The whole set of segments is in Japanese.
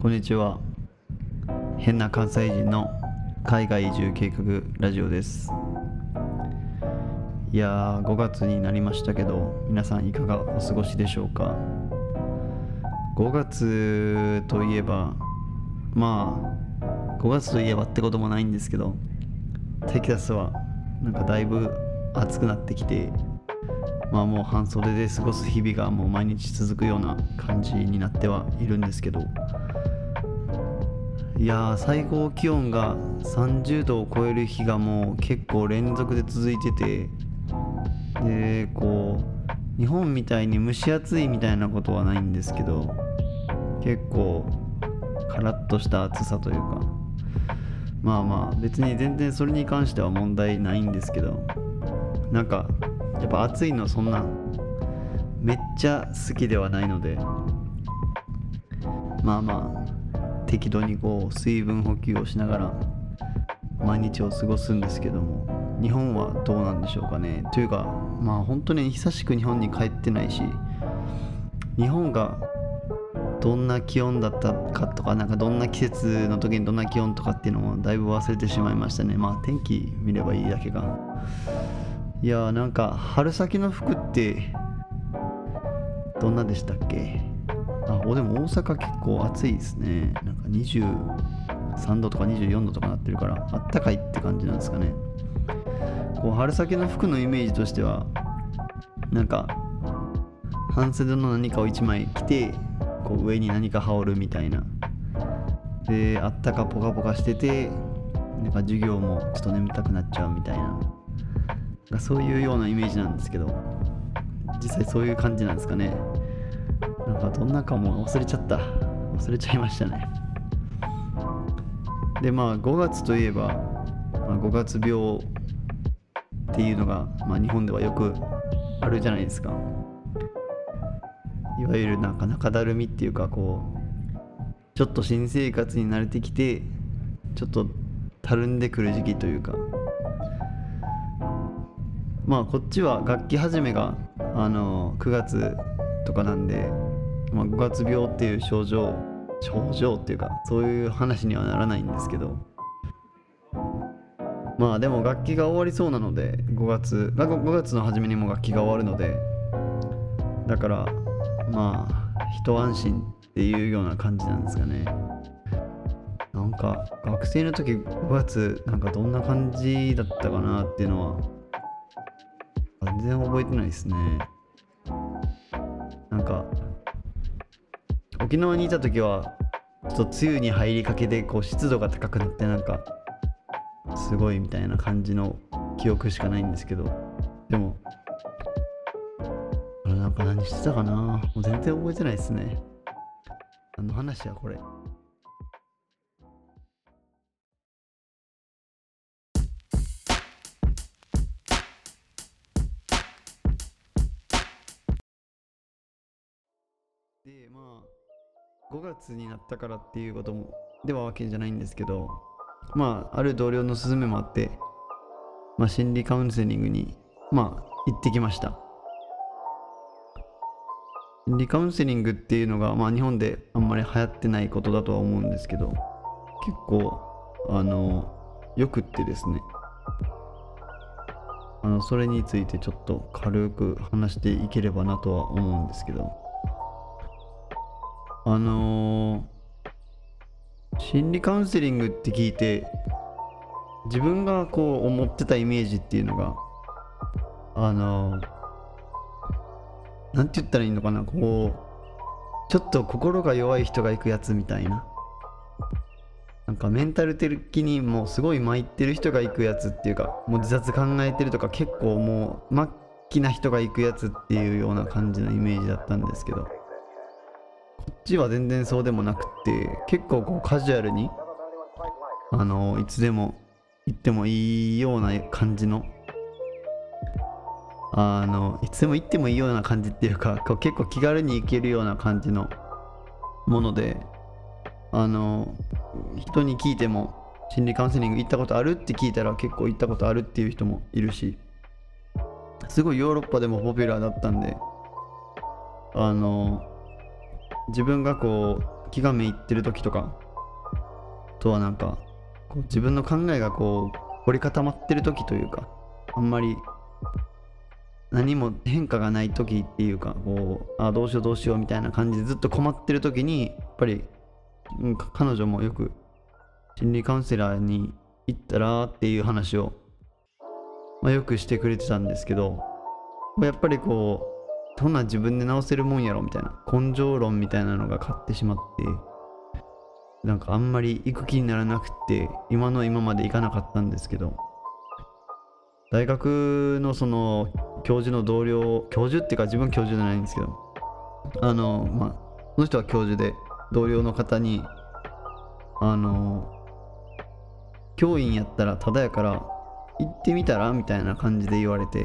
こんにちは。変な関西人の海外移住計画ラジオです。いやー5月になりましたけど皆さんいかがお過ごしでしょうか？5月といえばまあ5月といえばってこともないんですけどテキサスはなんかだいぶ暑くなってきてまあもう半袖で過ごす日々がもう毎日続くような感じになってはいるんですけどいや最高気温が30度を超える日がもう結構連続で続いててでこう日本みたいに蒸し暑いみたいなことはないんですけど結構カラッとした暑さというかまあまあ別に全然それに関しては問題ないんですけどなんかやっぱ暑いのそんなめっちゃ好きではないのでまあまあ適度にこう水分補給をしながら毎日を過ごすんですけども日本はどうなんでしょうかね。というかまあ本当に久しく日本に帰ってないし日本がどんな気温だったかとかなんかどんな季節の時にどんな気温とかっていうのもだいぶ忘れてしまいましたね。まあ天気見ればいいだけがいやーなんか春先の服ってどんなでしたっけ？あおでも大阪結構暑いですね。なんか23度とか24度とかなってるからあったかいって感じなんですかね。こう春先の服のイメージとしてはなんか半袖の何かを1枚着てこう上に何か羽織るみたいな。であったかポカポカしててなんか授業もちょっと眠たくなっちゃうみたいな。そういうようなイメージなんですけど実際そういう感じなんですかね。なんかどんなかも忘れちゃった。忘れちゃいましたね。でまあ5月といえば、まあ、5月病っていうのが、まあ、日本ではよくあるじゃないですか。いわゆるなんか中だるみっていうかこうちょっと新生活に慣れてきてちょっとたるんでくる時期というか。まあこっちは楽器始めがあの9月とかなんで、まあ、5月病っていう症状症状っていうかそういう話にはならないんですけど。まあでも楽器が終わりそうなので5月5月の初めにも楽器が終わるので。だからまあ一安心っていうような感じなんですかね。なんか学生の時5月なんかどんな感じだったかなっていうのは全然覚えてないですね。なんか沖縄にいた時はちょっと梅雨に入りかけてこう湿度が高くなってなんかすごいみたいな感じの記憶しかないんですけどでもあれなんか何してたかな？もう全然覚えてないですね。あの話やこれ。5月になったからっていうこともではわけじゃないんですけどまあある同僚の勧めもあって、まあ、心理カウンセリングにまあ行ってきました。心理カウンセリングっていうのが、まあ、日本であんまり流行ってないことだとは思うんですけど結構あのよくってですね。あのそれについてちょっと軽く話していければなとは思うんですけど。あのー、心理カウンセリングって聞いて自分がこう思ってたイメージっていうのがあのー、て言ったらいいのかなこうちょっと心が弱い人が行くやつみたいな。なんかメンタル的にもうすごい参ってる人が行くやつっていうかもう自殺考えてるとか結構もう末期な人が行くやつっていうような感じのイメージだったんですけど。っちは全然そうでもなくて結構こうカジュアルにあのいつでも行ってもいいような感じのあのいつでも行ってもいいような感じっていうかこう結構気軽に行けるような感じのものであの人に聞いても心理カウンセリング行ったことあるって聞いたら結構行ったことあるっていう人もいるしすごいヨーロッパでもポピュラーだったんであの自分がこう気がめいってる時とかとはなんかこう自分の考えがこう凝り固まってる時というかあんまり何も変化がない時っていうかこうあどうしようどうしようみたいな感じでずっと困ってる時にやっぱり、彼女もよく心理カウンセラーに行ったらっていう話を、まあ、よくしてくれてたんですけどやっぱりこううどんな自分で直せるもんやろみたいな根性論みたいなのが勝ってしまってなんかあんまり行く気にならなくて今の今まで行かなかったんですけど大学のその教授の同僚教授っていうか自分教授じゃないんですけどあのまあその人は教授で同僚の方にあの教員やったらただやから行ってみたらみたいな感じで言われて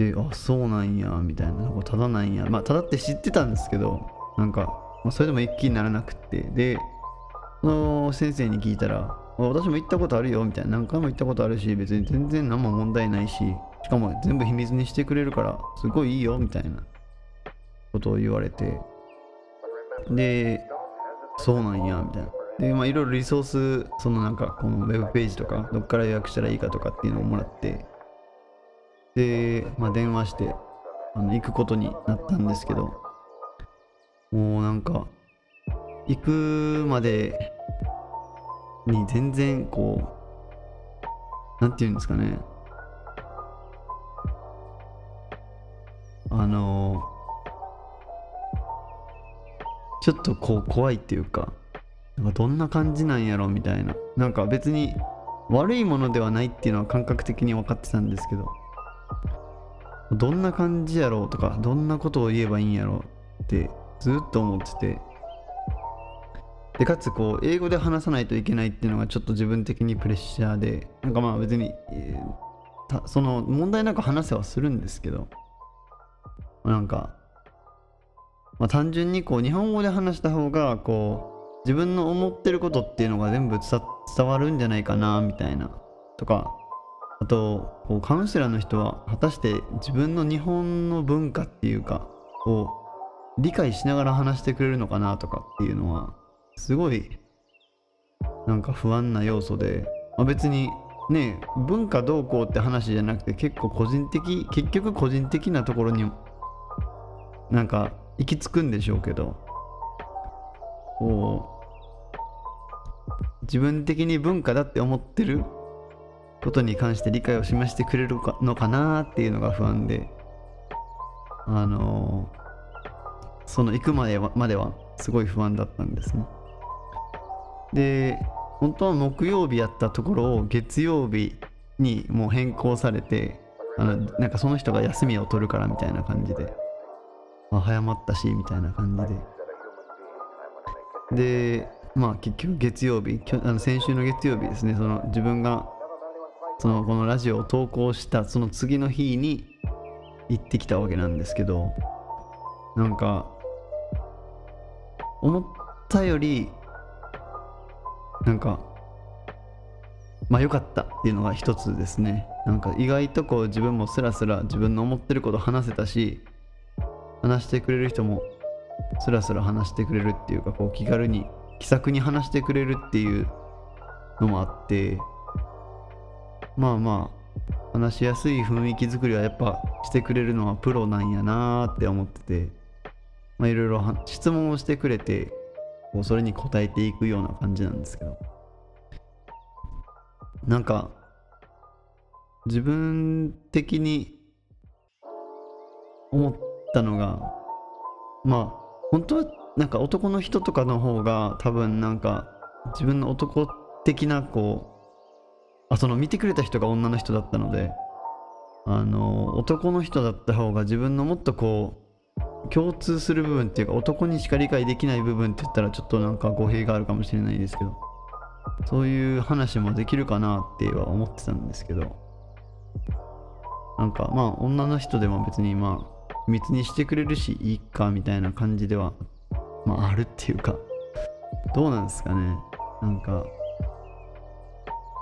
であそうなんやみたいななんかただなんや。まあただって知ってたんですけどなんか、まあ、それでも一気にならなくって。でその先生に聞いたら私も行ったことあるよみたいな。何回も行ったことあるし別に全然何も問題ないししかも全部秘密にしてくれるからすごいいいよみたいなことを言われて。でそうなんやみたいな。でまあいろいろリソースそのなんかこのウェブページとかどっから予約したらいいかとかっていうのをもらって。で、まあ、電話してあの行くことになったんですけどもうなんか行くまでに全然こう何て言うんですかね。あのちょっとこう怖いっていうかなんかどんな感じなんやろみたいな。なんか別に悪いものではないっていうのは感覚的に分かってたんですけどどんな感じやろうとかどんなことを言えばいいんやろうってずっと思ってて。でかつこう英語で話さないといけないっていうのがちょっと自分的にプレッシャーでなんかまあ別に、えー、その問題なく話せはするんですけどなんか、まあ、単純にこう日本語で話した方がこう自分の思ってることっていうのが全部伝わるんじゃないかなみたいなとかあとこうカウンセラーの人は果たして自分の日本の文化っていうかを理解しながら話してくれるのかなとかっていうのはすごいなんか不安な要素で、まあ、別にね文化どうこうって話じゃなくて結構個人的結局個人的なところになんか行き着くんでしょうけどこう自分的に文化だって思ってることに関して理解を示してくれるのかなっていうのが不安であのその行くまではまではすごい不安だったんですね。で本当は木曜日やったところを月曜日にもう変更されてあのなんかその人が休みを取るからみたいな感じで、まあ、早まったしみたいな感じででまあ結局月曜日あの先週の月曜日ですねその自分がそのこのラジオを投稿したその次の日に行ってきたわけなんですけどなんか思ったよりなんかまあ良かったっていうのが一つですね。なんか意外とこう自分もスラスラ自分の思ってること話せたし話してくれる人もスラスラ話してくれるっていうかこう気軽に気さくに話してくれるっていうのもあってまあまあ話しやすい雰囲気作りはやっぱしてくれるのはプロなんやなーって思っててまあいろいろ質問をしてくれてこうそれに答えていくような感じなんですけど。なんか自分的に思ったのがまあ本当はなんか男の人とかの方が多分なんか自分の男的なこうあその見てくれた人が女の人だったのであの男の人だった方が自分のもっとこう共通する部分っていうか男にしか理解できない部分って言ったらちょっとなんか語弊があるかもしれないですけどそういう話もできるかなっては思ってたんですけどなんかまあ女の人でも別にまあ密にしてくれるしいいかみたいな感じではまああるっていうかどうなんですかね。なんか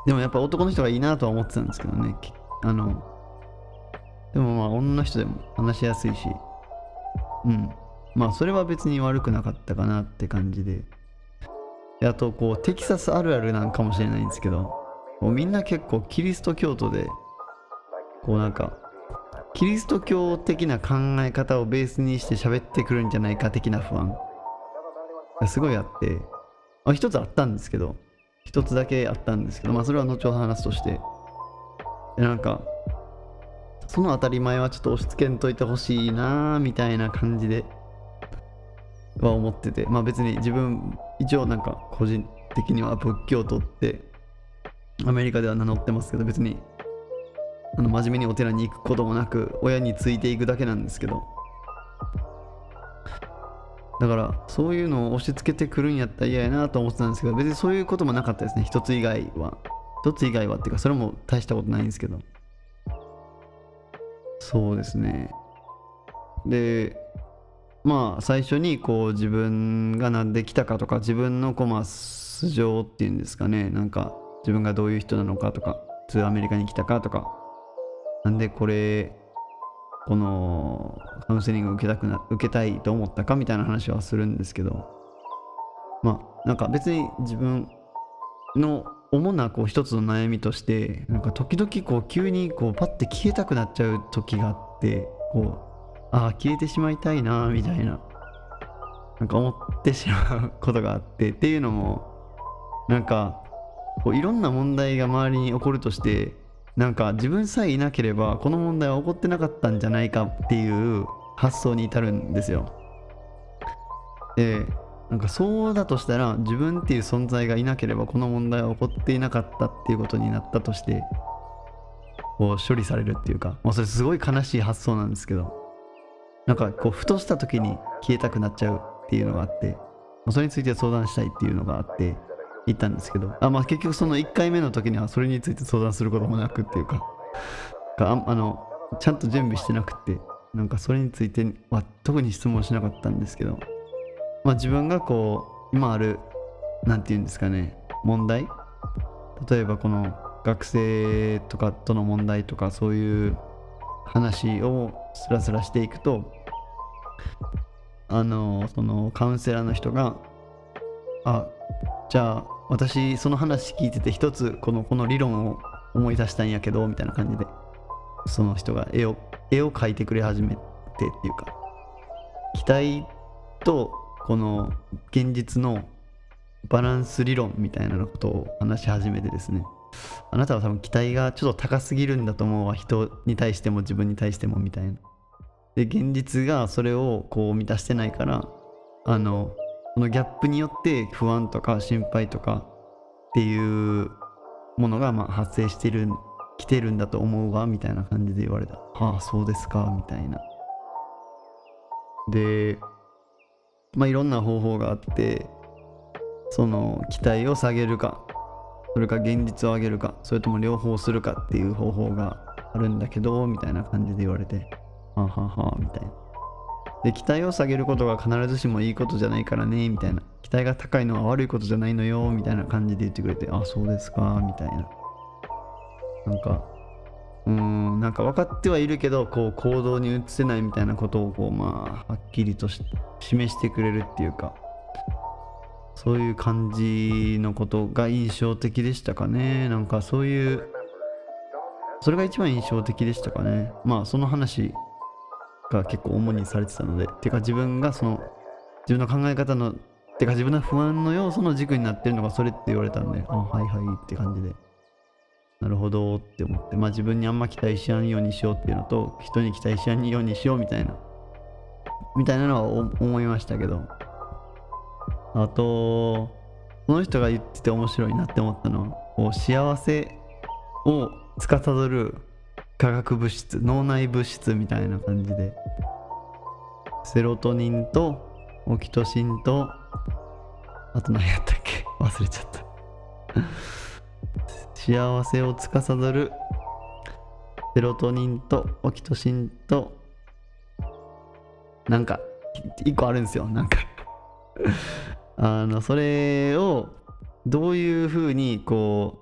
でもやっぱ男の人がいいなとは思ってたんですけどね。あのでもまあ女の人でも話しやすいし。うん。まあそれは別に悪くなかったかなって感じで。あとこうテキサスあるあるなんかもしれないんですけど。もうみんな結構キリスト教徒で。こうなんかキリスト教的な考え方をベースにして喋ってくるんじゃないか的な不安がすごいあって。あ一つあったんですけど。一つだけあったんですけどまあそれは後ほど話すとして。でなんかその当たり前はちょっと押し付けんといてほしいなみたいな感じでは思ってて。まあ別に自分一応なんか個人的には仏教徒ってアメリカでは名乗ってますけど別にあの真面目にお寺に行くこともなく親についていくだけなんですけど。だからそういうのを押し付けてくるんやったら嫌やなと思ってたんですけど別にそういうこともなかったですね。一つ以外は。一つ以外はっていうかそれも大したことないんですけど。そうですね。でまあ最初にこう自分が何で来たかとか自分のこうまあ素性っていうんですかね。なんか自分がどういう人なのかとか普通アメリカに来たかとかなんでこれこのカウンセリングを受けたくな受けたいと思ったかみたいな話はするんですけどまあなんか別に自分の主なこう一つの悩みとしてなんか時々こう急にこうパッて消えたくなっちゃう時があってこうああ消えてしまいたいなみたいななんか思ってしまうことがあってっていうのもなんかこういろんな問題が周りに起こるとしてなんか自分さえいなければこの問題は起こってなかったんじゃないかっていう発想に至るんですよ。でなんかそうだとしたら自分っていう存在がいなければこの問題は起こっていなかったっていうことになったとしてこう処理されるっていうかもうそれすごい悲しい発想なんですけどなんかこうふとした時に消えたくなっちゃうっていうのがあってそれについて相談したいっていうのがあって行ったんですけどあ、まあ、結局その1回目の時にはそれについて相談することもなくっていうかああのちゃんと準備してなくてなんかそれについては特に質問しなかったんですけどまあ、自分がこう今ある何て言うんですかね問題例えばこの学生とかとの問題とかそういう話をスラスラしていくとあのそのカウンセラーの人があじゃあ私その話聞いてて一つこのこの理論を思い出したんやけどみたいな感じで。その人が絵を絵を描いてくれ始めてっていうか。期待とこの現実のバランス理論みたいなことを話し始めてですね。あなたは多分期待がちょっと高すぎるんだと思うわ。人に対しても自分に対してもみたいな。で現実がそれをこう満たしてないからあのこのギャップによって不安とか心配とかっていうものがま発生してる来てるんだと思うわみたいな感じで言われた。はあそうですかみたいな。でまあ、いろんな方法があってその期待を下げるかそれか現実を上げるかそれとも両方するかっていう方法があるんだけどみたいな感じで言われてはあはあはあみたいな。で期待を下げることが必ずしもいいことじゃないからねみたいな。期待が高いのは悪いことじゃないのよみたいな感じで言ってくれてあそうですかみたいな。なんかうんなんか分かってはいるけどこう行動に移せないみたいなことをこうまあはっきりと示してくれるっていうかそういう感じのことが印象的でしたかね。なんかそういうそれが一番印象的でしたかね。まあその話が結構主にされてたのでてか自分がその自分の考え方のてか自分の不安の要素の軸になってるのがそれって言われたんであはいはいって感じでなるほどって思って、まあ自分にあんま期待しやんようにしようっていうのと、人に期待しやんようにしようみたいな、みたいなのは思いましたけど、あと、その人が言ってて面白いなって思ったのは、幸せを司る化学物質、脳内物質みたいな感じで、セロトニンとオキトシンと、あと何やったっけ？忘れちゃった。幸せを司るセロトニンとオキトシンとなんか1個あるんですよ。なんか。あのそれをどういうふうにこ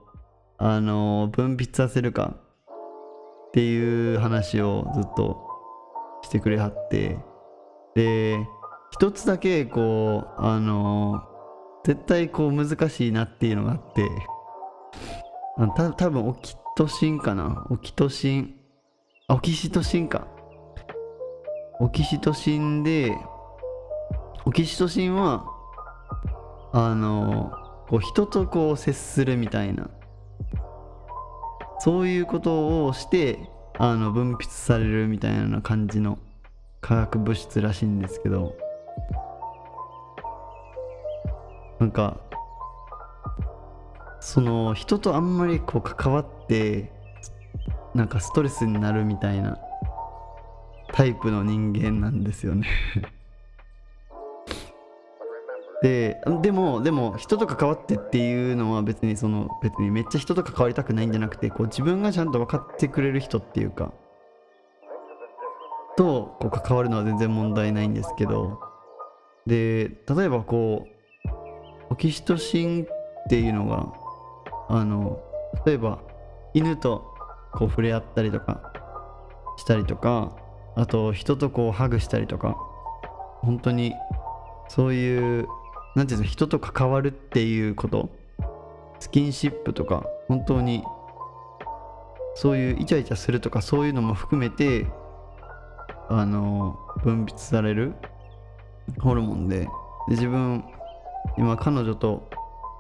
うあの分泌させるか。っていう話をずっとしてくれはって。で一つだけこうあの絶対こう難しいなっていうのがあって。あた多分オキトシンかな？オキトシンオキシトシンか。オキシトシンでオキシトシンはあのこう人とこう接するみたいなそういうことをしてあの分泌されるみたいな感じの化学物質らしいんですけどなんかその人とあんまりこう関わってなんかストレスになるみたいなタイプの人間なんですよね。ででもでも人と関わってっていうのは別にその別にめっちゃ人と関わりたくないんじゃなくてこう自分がちゃんと分かってくれる人っていうかとこう関わるのは全然問題ないんですけどで例えばこうオキシトシンっていうのがあの例えば犬とこう触れ合ったりとかしたりとかあと人とこうハグしたりとか本当にそういう何て言うんですか人と関わるっていうこと？スキンシップとか本当にそういうイチャイチャするとかそういうのも含めてあの分泌されるホルモンでで自分今彼女と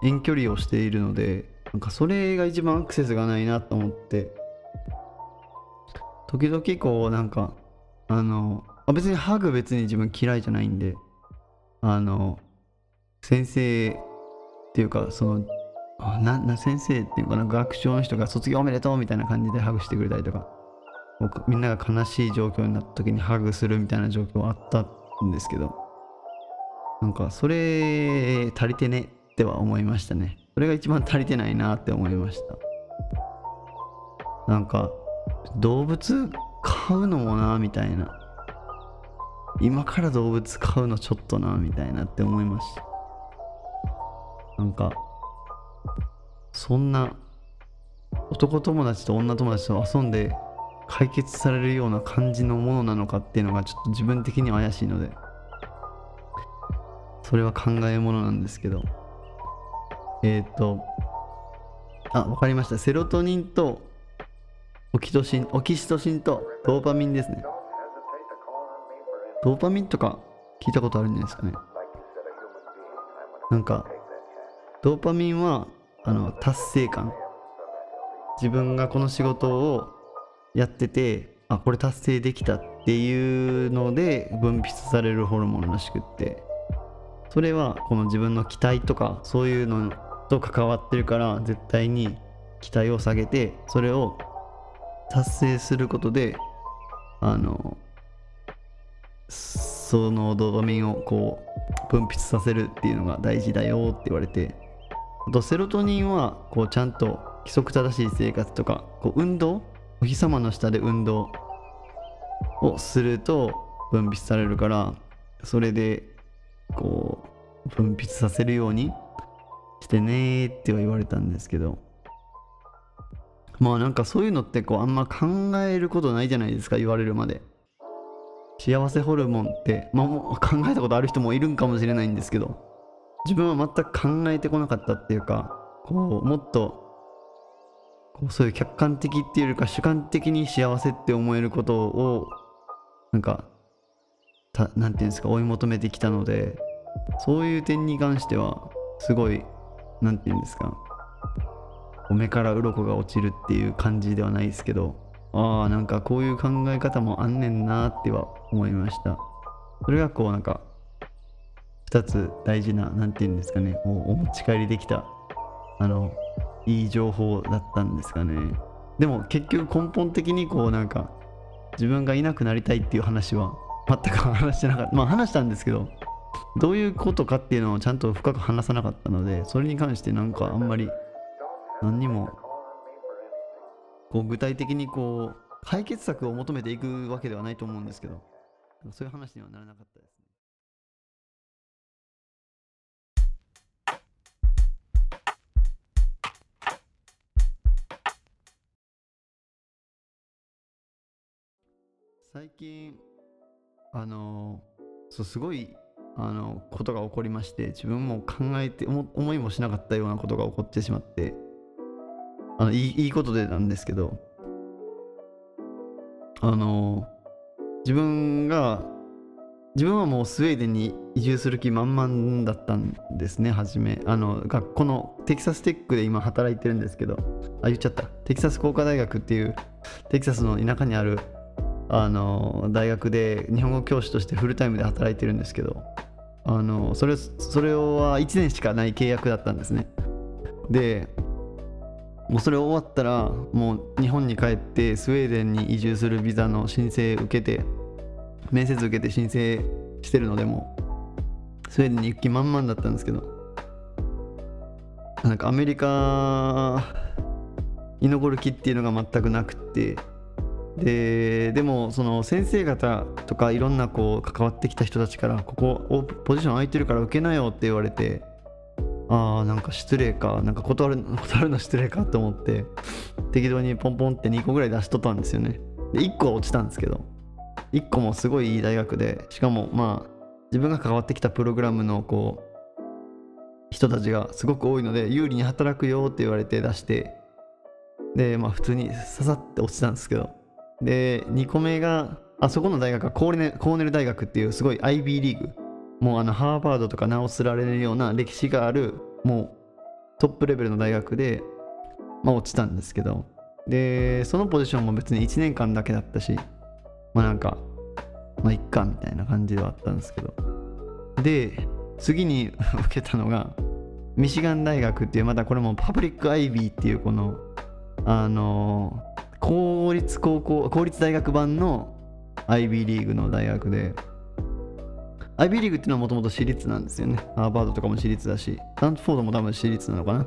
遠距離をしているのでなんかそれが一番アクセスがないなと思って。時々こうなんかあのあ別にハグ別に自分嫌いじゃないんであの先生っていうかそのなな先生っていうかな学長の人が卒業おめでとうみたいな感じでハグしてくれたりとかみんなが悲しい状況になった時にハグするみたいな状況はあったんですけどなんかそれ足りてねっては思いましたね。それが一番足りてないなって思いました。なんか動物飼うのもなみたいな。今から動物飼うのちょっとなみたいなって思いました。なんかそんな男友達と女友達と遊んで解決されるような感じのものなのかっていうのがちょっと自分的には怪しいのでそれは考えものなんですけど。えっ、ー、とあわかりました。セロトニンとオキトシンオキシトシンとドーパミンですね。ドーパミンとか聞いたことあるんじゃないですかね。なんかドーパミンはあの達成感。自分がこの仕事をやっててあこれ達成できたっていうので分泌されるホルモンらしくって。それはこの自分の期待とかそういうのと関わってるから絶対に期待を下げてそれを達成することであのそのドーパミンをこう分泌させるっていうのが大事だよって言われて。とセロトニンはこうちゃんと規則正しい生活とかこう運動お日様の下で運動をすると分泌されるからそれでこう分泌させるようにしてねっては言われたんですけど。まあなんかそういうのってこうあんま考えることないじゃないですか言われるまで。幸せホルモンってまあも考えたことある人もいるんかもしれないんですけど。自分は全く考えてこなかったっていうかこうもっとこうそういう客観的っていうよりか主観的に幸せって思えることをなんかたなんていうんですか追い求めてきたのでそういう点に関してはすごいなんて言うんですかお目から鱗が落ちるっていう感じではないですけどああなんかこういう考え方もあんねんなっては思いました。それがこうなんか2つ大事な何て言うんですかねお持ち帰りできたあのいい情報だったんですかね。でも結局根本的にこうなんか自分がいなくなりたいっていう話は全く話してなかった。まあ話したんですけどどういうことかっていうのをちゃんと深く話さなかったのでそれに関してなんかあんまり何にもこう具体的にこう解決策を求めていくわけではないと思うんですけどそういう話にはならなかったです。最近あのそうすごいあのことが起こりまして自分も考えて思いもしなかったようなことが起こってしまってあのいいいいことでなんですけどあの自分が自分はもうスウェーデンに移住する気満々だったんですね初め。あの学校のテキサステックで今働いてるんですけどあ言っちゃった。テキサス工科大学っていうテキサスの田舎にあるあの大学で日本語教師としてフルタイムで働いてるんですけどあのそれそれは1年しかない契約だったんですね。でもうそれ終わったらもう日本に帰ってスウェーデンに移住するビザの申請受けて面接受けて申請してるのでもスウェーデンに行く気満々だったんですけどなんかアメリカ居残る気っていうのが全くなくってででもその先生方とかいろんなこう関わってきた人たちからここポジション空いてるから受けなよって言われてああなんか失礼かなんか断る 断るの失礼かと思って適当にポンポンって2個ぐらい出しとったんですよね。で1個は落ちたんですけど1個もすごいいい大学でしかもまあ自分が関わってきたプログラムのこう人たちがすごく多いので有利に働くよって言われて出してでまあ普通に刺さって落ちたんですけどで2個目があそこの大学はコーネコーネル大学っていうすごい IB リーグ。もうあのハーバードとか名を連ねるような歴史があるもうトップレベルの大学で、まあ、落ちたんですけど。でそのポジションも別に1年間だけだったしまあなんかまあいっかみたいな感じではあったんですけど。で次に 受けたのがミシガン大学っていうまたこれもパブリックアイビーっていうこのあの公立高校公立大学版の IB リーグの大学で IB リーグっていうのはもともと私立なんですよね。ハーバードとかも私立だしスタンフォードも多分私立なのかな。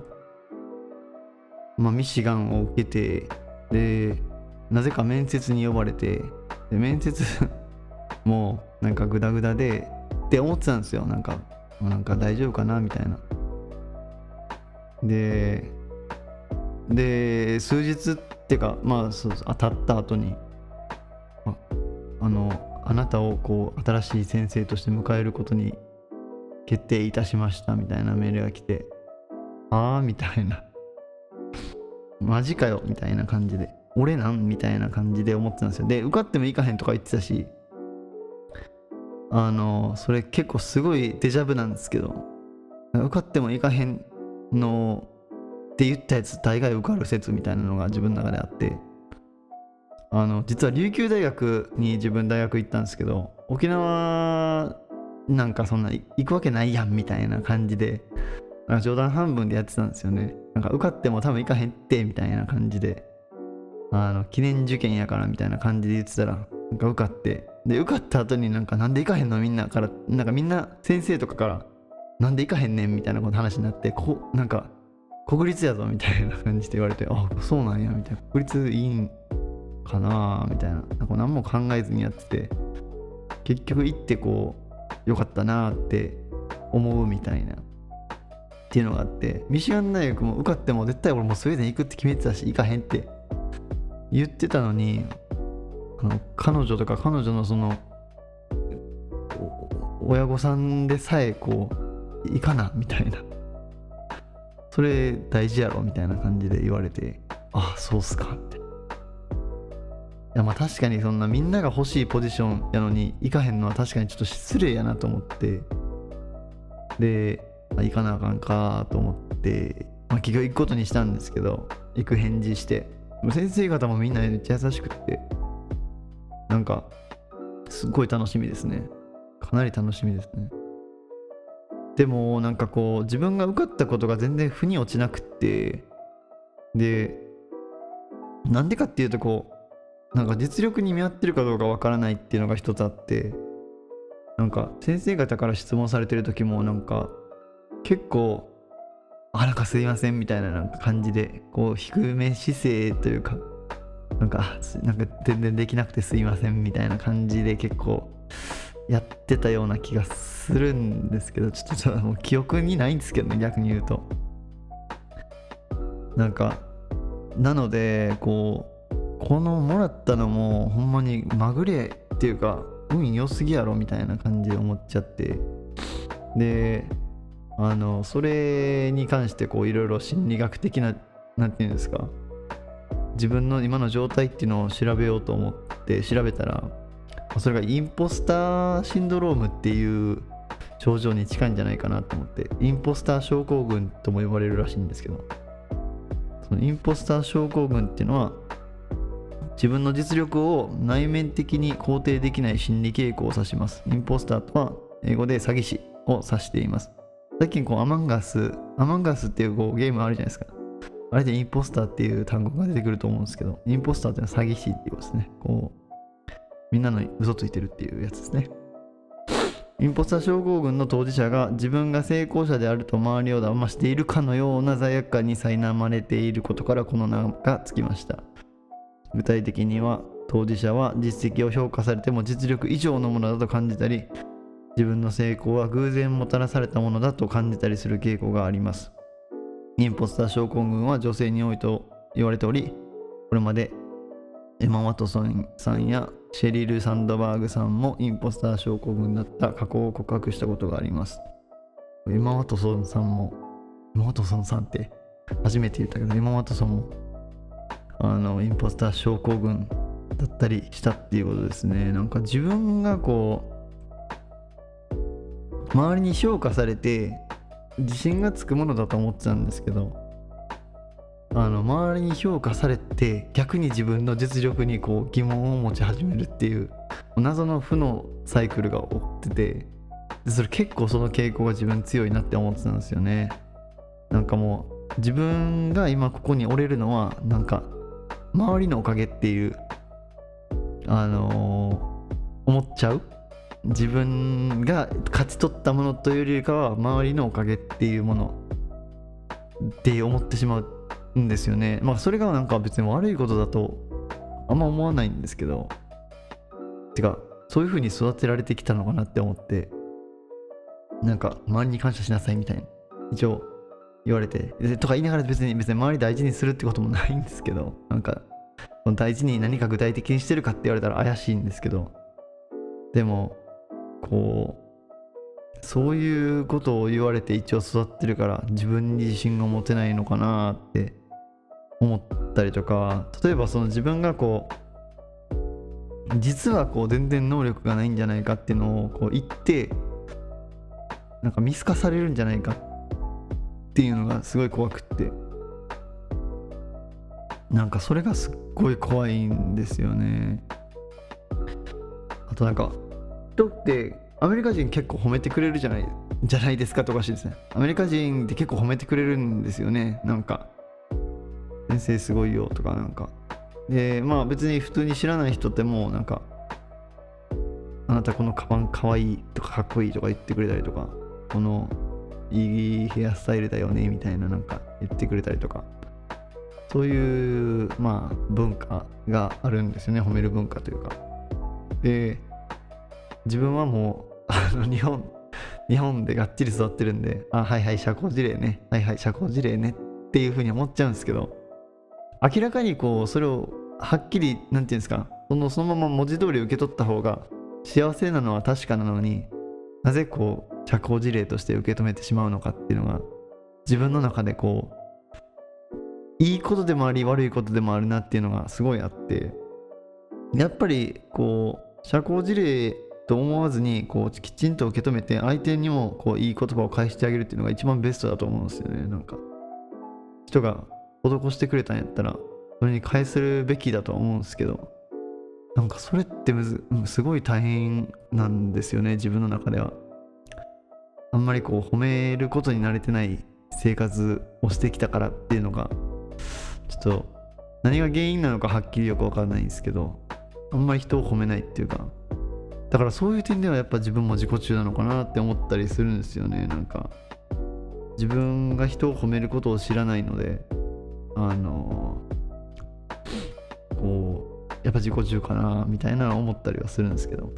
まあミシガンを受けてでなぜか面接に呼ばれてで面接 もうなんかグダグダでって思ってたんですよ。なんかなんか大丈夫かなみたいな。でで数日ていうかまあそう当たった後にああのあなたをこう新しい先生として迎えることに決定いたしましたみたいなメールが来てああみたいな。マジかよみたいな感じで俺なん？みたいな感じで思ってたんですよ。で受かってもいかへんとか言ってたしあのそれ結構すごいデジャブなんですけど受かってもいかへんのって言ったやつ大概受かる説みたいなのが自分の中であって。あの実は琉球大学に自分大学行ったんですけど沖縄なんかそんな行くわけないやんみたいな感じでなんか冗談半分でやってたんですよね。なんか受かっても多分行かへんってみたいな感じであの記念受験やからみたいな感じで言ってたらなんか受かってで受かった後になんかなんで行かへんのみんなからなんかみんな先生とかからなんで行かへんねんみたいなこと話になってこうなんか国立やぞみたいな感じで言われてあそうなんやみたいな。国立いいんかなみたいな。なんか何も考えずにやってて結局行ってこうよかったなって思うみたいな。っていうのがあってミシガン大学も受かっても絶対俺もうスウェーデン行くって決めてたし行かへんって。言ってたのにあの彼女とか彼女のその親御さんでさえこう行かなみたいな。それ大事やろみたいな感じで言われて。あそうっすか。っていやまあ確かにそんなみんなが欲しいポジションやのに行かへんのは確かにちょっと失礼やなと思って。で行かなあかんかと思って、まあ、結局行くことにしたんですけど行く返事して。先生方もみんなめっちゃ優しくって。なんかすっごい楽しみですね。かなり楽しみですねでもなんかこう自分が受かったことが全然腑に落ちなくってでなんでかっていうとこうなんか実力に見合ってるかどうかわからないっていうのが一つあってなんか先生方から質問されてる時もなんか結構あなんかすいませんみたいななんか感じでこう低め姿勢というかなんかなんか全然できなくてすいませんみたいな感じで結構やってたような気がするんですけどちょっともう記憶にないんですけどね逆に言うと。なんかなのでこうこのもらったのもほんまにまぐれっていうか運良すぎやろみたいな感じで思っちゃって。であのそれに関してこういろいろ心理学的な何て言うんですか。自分の今の状態っていうのを調べようと思って調べたらそれがインポスターシンドロームっていう症状に近いんじゃないかなと思ってインポスター症候群とも呼ばれるらしいんですけどそのインポスター症候群っていうのは自分の実力を内面的に肯定できない心理傾向を指しますインポスターとは英語で詐欺師を指しています最近こうアマンガス、アマンガスっていうこうゲームあるじゃないですか。あれでインポスターっていう単語が出てくると思うんですけど、インポスターっていうのは詐欺師っていうことですね。こう、みんなの嘘ついてるっていうやつですね。インポスター症候群の当事者が自分が成功者であると周りを騙しているかのような罪悪感に苛まれていることからこの名がつきました。具体的には当事者は実績を評価されても実力以上のものだと感じたり自分の成功は偶然もたらされたものだと感じたりする傾向があります。インポスター症候群は女性に多いと言われており、これまでエマ・ワトソンさんやシェリル・サンドバーグさんもインポスター症候群だった過去を告白したことがあります。エマ・ワトソンさんも、エマ・ワトソンさんって初めて言ったけど、エマ・ワトソンもあのインポスター症候群だったりしたっていうことですね。なんか自分がこう周りに評価されて自信がつくものだと思ってたんですけどあの周りに評価されて逆に自分の実力にこう疑問を持ち始めるっていう謎の負のサイクルが起こっててそれ結構その傾向が自分強いなって思ってたんですよね。なんかもう自分が今ここに折れるのはなんか周りのおかげっていうあのー、思っちゃう？自分が勝ち取ったものというよりかは周りのおかげっていうものって思ってしまうんですよね。まあそれがなんか別に悪いことだとあんま思わないんですけど。てかそういう風に育てられてきたのかなって思ってなんか周りに感謝しなさいみたいな。一応言われて。とか言いながら別に別に周り大事にするってこともないんですけどなんか大事に何か具体的にしてるかって言われたら怪しいんですけど。でもこうそういうことを言われて一応育ってるから自分に自信が持てないのかなって思ったりとか例えばその自分がこう実はこう全然能力がないんじゃないかっていうのをこう言ってなんか見透かされるんじゃないかっていうのがすごい怖くって。なんかそれがすっごい怖いんですよね。あとなんか人ってアメリカ人結構褒めてくれるじゃないじゃないですかとかしいですね。アメリカ人って結構褒めてくれるんですよね。なんか先生すごいよとかなんか。でまあ別に普通に知らない人ってもなんかあなたこのカバンかわいいとかかっこいいとか言ってくれたりとかこのいいヘアスタイルだよねみたいななんか言ってくれたりとかそういうまあ文化があるんですよね褒める文化というか。で自分はもうあの日本日本でがっちり育ってるんであはいはい社交辞令ね。はいはい社交辞令ねっていうふうに思っちゃうんですけど明らかにこうそれをはっきり何て言うんですかそのそのまま文字通り受け取った方が幸せなのは確かなのになぜこう社交辞令として受け止めてしまうのかっていうのが自分の中でこういいことでもあり悪いことでもあるなっていうのがすごいあってやっぱりこう社交辞令と思わずにこうきちんと受け止めて相手にもこういい言葉を返してあげるっていうのが一番ベストだと思うんですよね。なんか人が施してくれたんやったらそれに返するべきだとは思うんですけどなんかそれってむずすごい大変なんですよね自分の中では。あんまりこう褒めることに慣れてない生活をしてきたからっていうのがちょっと何が原因なのかはっきりよく分かんないんですけどあんまり人を褒めないっていうか。だからそういう点ではやっぱ自分も自己中なのかなって思ったりするんですよねなんか。自分が人を褒めることを知らないのであのこうやっぱ自己中かなみたいな思ったりはするんですけど。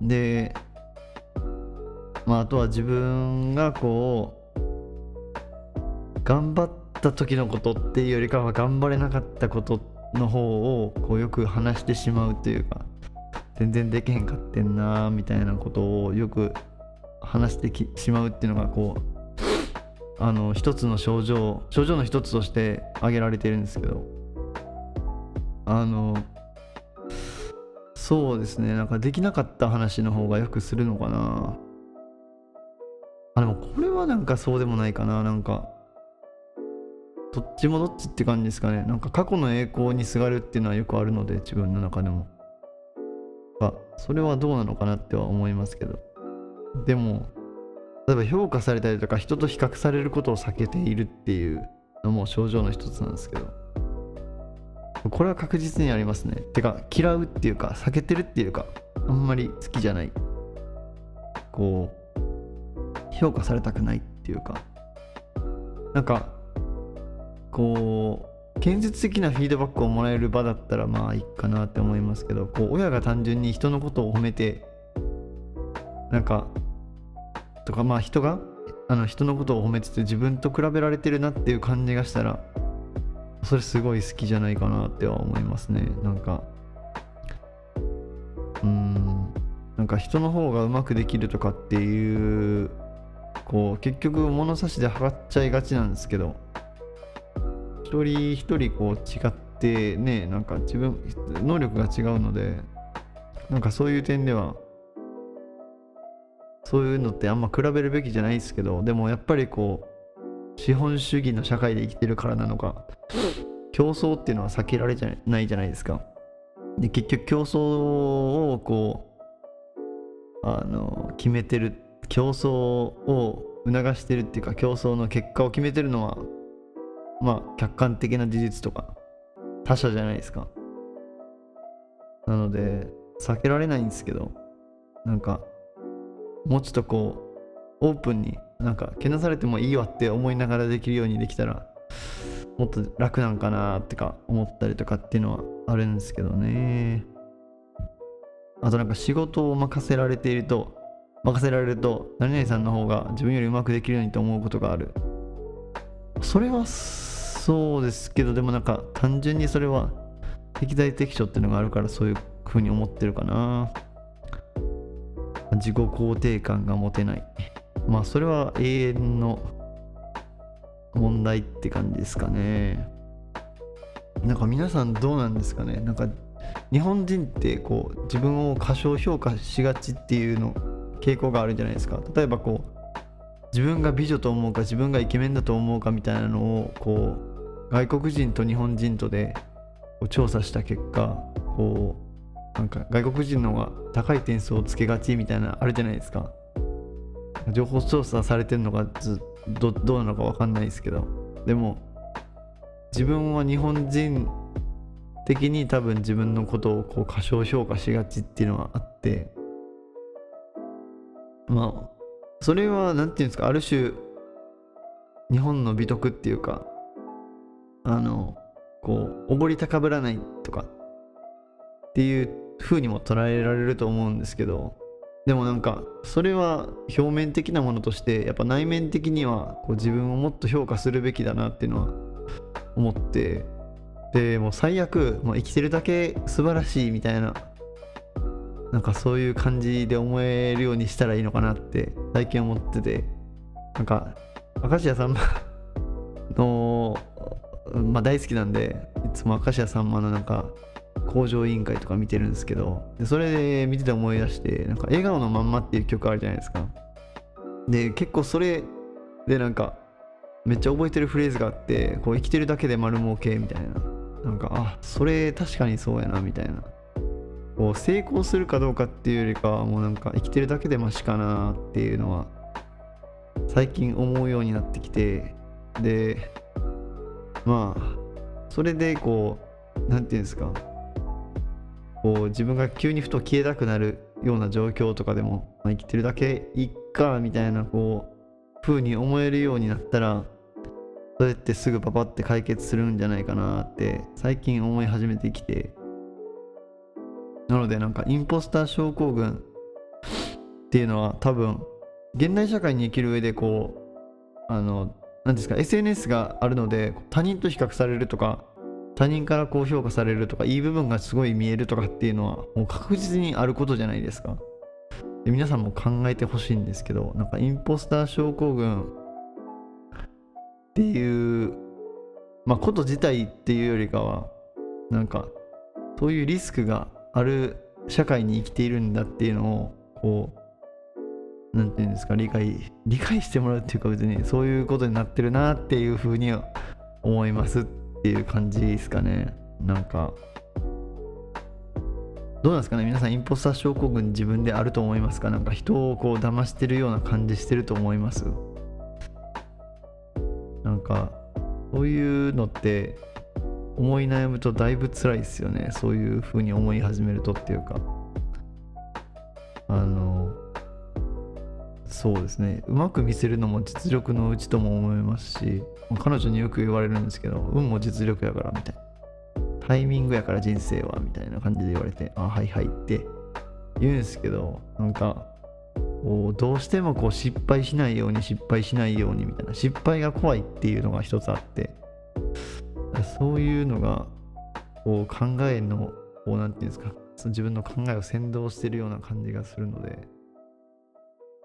でまああとは自分がこう頑張った時のことっていうよりかは頑張れなかったことの方をこうよく話してしまうというか全然できへんかってんなみたいなことをよく話してしまうっていうのがこうあの一つの症状症状の一つとして挙げられているんですけどあのそうですねなんかできなかった話の方がよくするのかな。あでもこれはなんかそうでもないかななんかどっちもどっちって感じですかね。なんか過去の栄光にすがるっていうのはよくあるので自分の中でも。あそれはどうなのかなっては思いますけど。でも例えば評価されたりとか人と比較されることを避けているっていうのも症状の一つなんですけど。これは確実にありますね。てか嫌うっていうか避けてるっていうかあんまり好きじゃない。こう評価されたくないっていうか。なんかこう建設的なフィードバックをもらえる場だったらまあいいかなって思いますけどこう親が単純に人のことを褒めてなんかとかまあ人があの人のことを褒めてて自分と比べられてるなっていう感じがしたらそれすごい好きじゃないかなっては思いますね。なんかうんなんか人の方がうまくできるとかっていうこう結局物差しで測っちゃいがちなんですけど一人一人こう違ってねなんか自分能力が違うのでなんかそういう点ではそういうのってあんま比べるべきじゃないですけどでもやっぱりこう資本主義の社会で生きてるからなのか競争っていうのは避けられじゃないじゃないですか。で結局競争をこうあの決めてる競争を促してるっていうか競争の結果を決めてるのはまあ客観的な事実とか他者じゃないですか。なので避けられないんですけどなんかもうちょっとこうオープンになんかけなされてもいいわって思いながらできるようにできたらもっと楽なんかなってか思ったりとかっていうのはあるんですけどね。あとなんか仕事を任せられていると任せられると何々さんの方が自分よりうまくできるようにと思うことがある。それはそうですけどでもなんか単純にそれは適材適所っていうのがあるからそういう風に思ってるかな。自己肯定感が持てない。まあそれは永遠の問題って感じですかね。なんか皆さんどうなんですかね。なんか日本人ってこう自分を過小評価しがちっていうの傾向があるんじゃないですか。例えばこう自分が美女と思うか自分がイケメンだと思うかみたいなのをこう外国人と日本人とで調査した結果こうなんか外国人の方が高い点数をつけがちみたいなあるじゃないですか。情報調査されてるのがずどどうなのか分かんないですけど。でも自分は日本人的に多分自分のことをこう過小評価しがちっていうのはあって。まあそれは何て言うんですかある種日本の美徳っていうかあのこうおごり高ぶらないとかっていう風にも捉えられると思うんですけどでもなんかそれは表面的なものとしてやっぱ内面的にはこう自分をもっと評価するべきだなっていうのは思ってでもう最悪もう生きてるだけ素晴らしいみたいななんかそういう感じで思えるようにしたらいいのかなって最近思っててなんか明石家さんま のまあ大好きなんでいつも明石家さんまのなんか工場委員会とか見てるんですけどでそれで見てて思い出してなんか笑顔のまんまっていう曲あるじゃないですか。で結構それでなんかめっちゃ覚えてるフレーズがあってこう生きてるだけで丸儲けみたいな。なんかあそれ確かにそうやなみたいな。こう成功するかどうかっていうよりかはもうなんか生きてるだけでマシかなっていうのは最近思うようになってきてでまあそれでこう何て言うんですかこう自分が急にふと消えたくなるような状況とかでも、ま、生きてるだけいっかみたいなこう風に思えるようになったらそれってすぐパパって解決するんじゃないかなって最近思い始めてきて。なのでなんかインポスター症候群っていうのは多分現代社会に生きる上でこうあの何ですか SNS があるので他人と比較されるとか他人からこう評価されるとかいい部分がすごい見えるとかっていうのはもう確実にあることじゃないですか。で皆さんも考えてほしいんですけどなんかインポスター症候群っていうまあこと自体っていうよりかはなんかそういうリスクがある社会に生きているんだっていうのをこうなんていうんですか理解理解してもらうっていうか別にそういうことになってるなっていうふうには思います。っていう感じですかね。なんかどうなんですかね。皆さんインポスター症候群自分であると思いますか？なんか人をこう騙してるような感じしてると思います？なんかそういうのって思い悩むとだいぶ辛いですよね。そういう風に思い始めるとっていうか。あのそうですね。うまく見せるのも実力のうちとも思いますし彼女によく言われるんですけど運も実力やからみたいな。タイミングやから人生はみたいな感じで言われてあはいはいって言うんですけどなんかどうしてもこう失敗しないように失敗しないようにみたいな。失敗が怖いっていうのが一つあってそういうのがこう考えのこうなんていうんですかその自分の考えを先導してるような感じがするので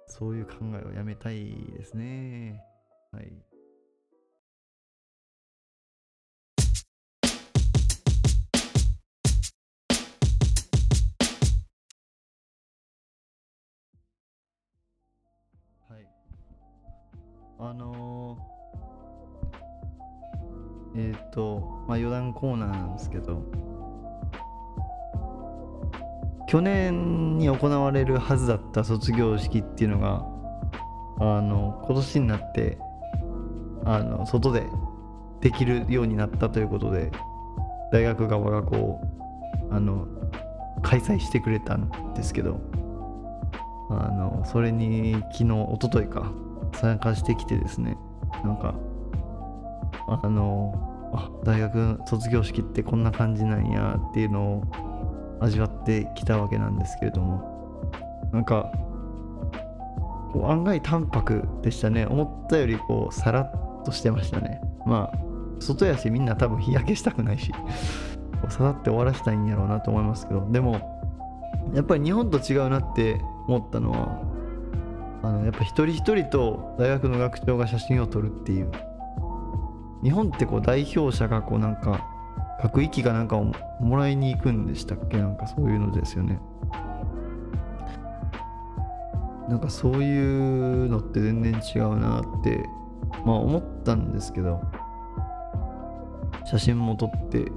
そういう考えをやめたいですね。はい。はい。あのー、えっ、ー、とまあ余談コーナーなんですけど去年に行われるはずだった卒業式っていうのがあの今年になってあの外でできるようになったということで大学側がこうあの開催してくれたんですけどあのそれに昨日一昨日か参加してきてですねなんかあのあ大学卒業式ってこんな感じなんやっていうのを味わってきたわけなんですけれども。なんか案外淡白でしたね。思ったよりこうさらっとしてましたね。まあ外やしみんな多分日焼けしたくないし さらって終わらせたいんやろうなと思いますけど。でもやっぱり日本と違うなって思ったのはあのやっぱ一人一人と大学の学長が写真を撮るっていう。日本ってこう代表者がこうなんか各域がなんかをもらいに行くんでしたっけ？なんかそういうのですよね。なんかそういうのって全然違うなってまあ思ったんですけど写真も撮って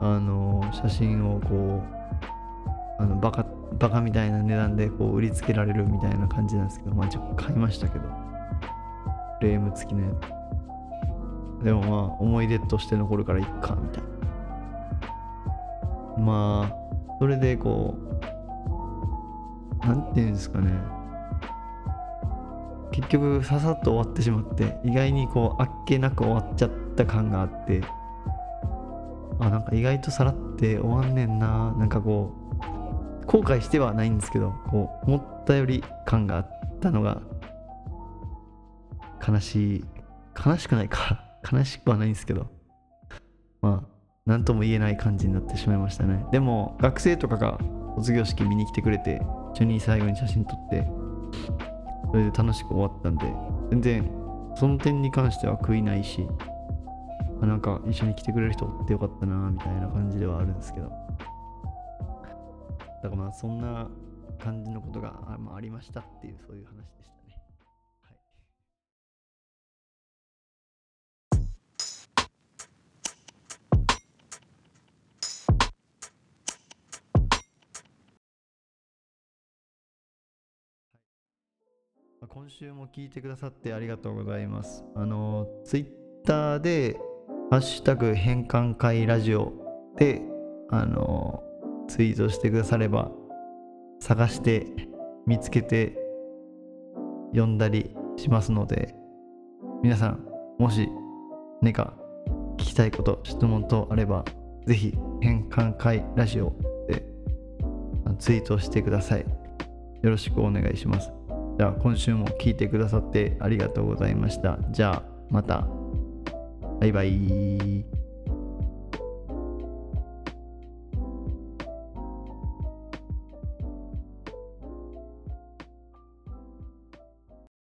あの写真をこうあのバカバカみたいな値段でこう売りつけられるみたいな感じなんですけど、まあ、ちょっと買いましたけど、レーム付きのやつ。でもまあ、思い出として残るからいっか、みたいな。まあ、それでこう、なんていうんですかね。結局、ささっと終わってしまって、意外にこう、あっけなく終わっちゃった感があって、あ、なんか意外とさらって終わんねんな。なんかこう、後悔してはないんですけどこう思ったより感があったのが悲しい悲しくないか悲しくはないんですけど。まあ何とも言えない感じになってしまいましたね。でも学生とかが卒業式見に来てくれて一緒に最後に写真撮ってそれで楽しく終わったんで全然その点に関しては悔いないしなんか一緒に来てくれる人ってよかったなみたいな感じではあるんですけど。だからまあそんな感じのことがあ,、まあ、ありましたっていうそういう話でした。今週も聞いてくださってありがとうございます。あの、ツイッターで、ハッシュタグ変換会ラジオで、あの、ツイートしてくだされば探して見つけて読んだりしますので皆さんもし何か聞きたいこと質問等あればぜひ変換会ラジオでツイートしてくださいよろしくお願いしますじゃあ今週も聞いてくださってありがとうございました。じゃあまた。バイバイ。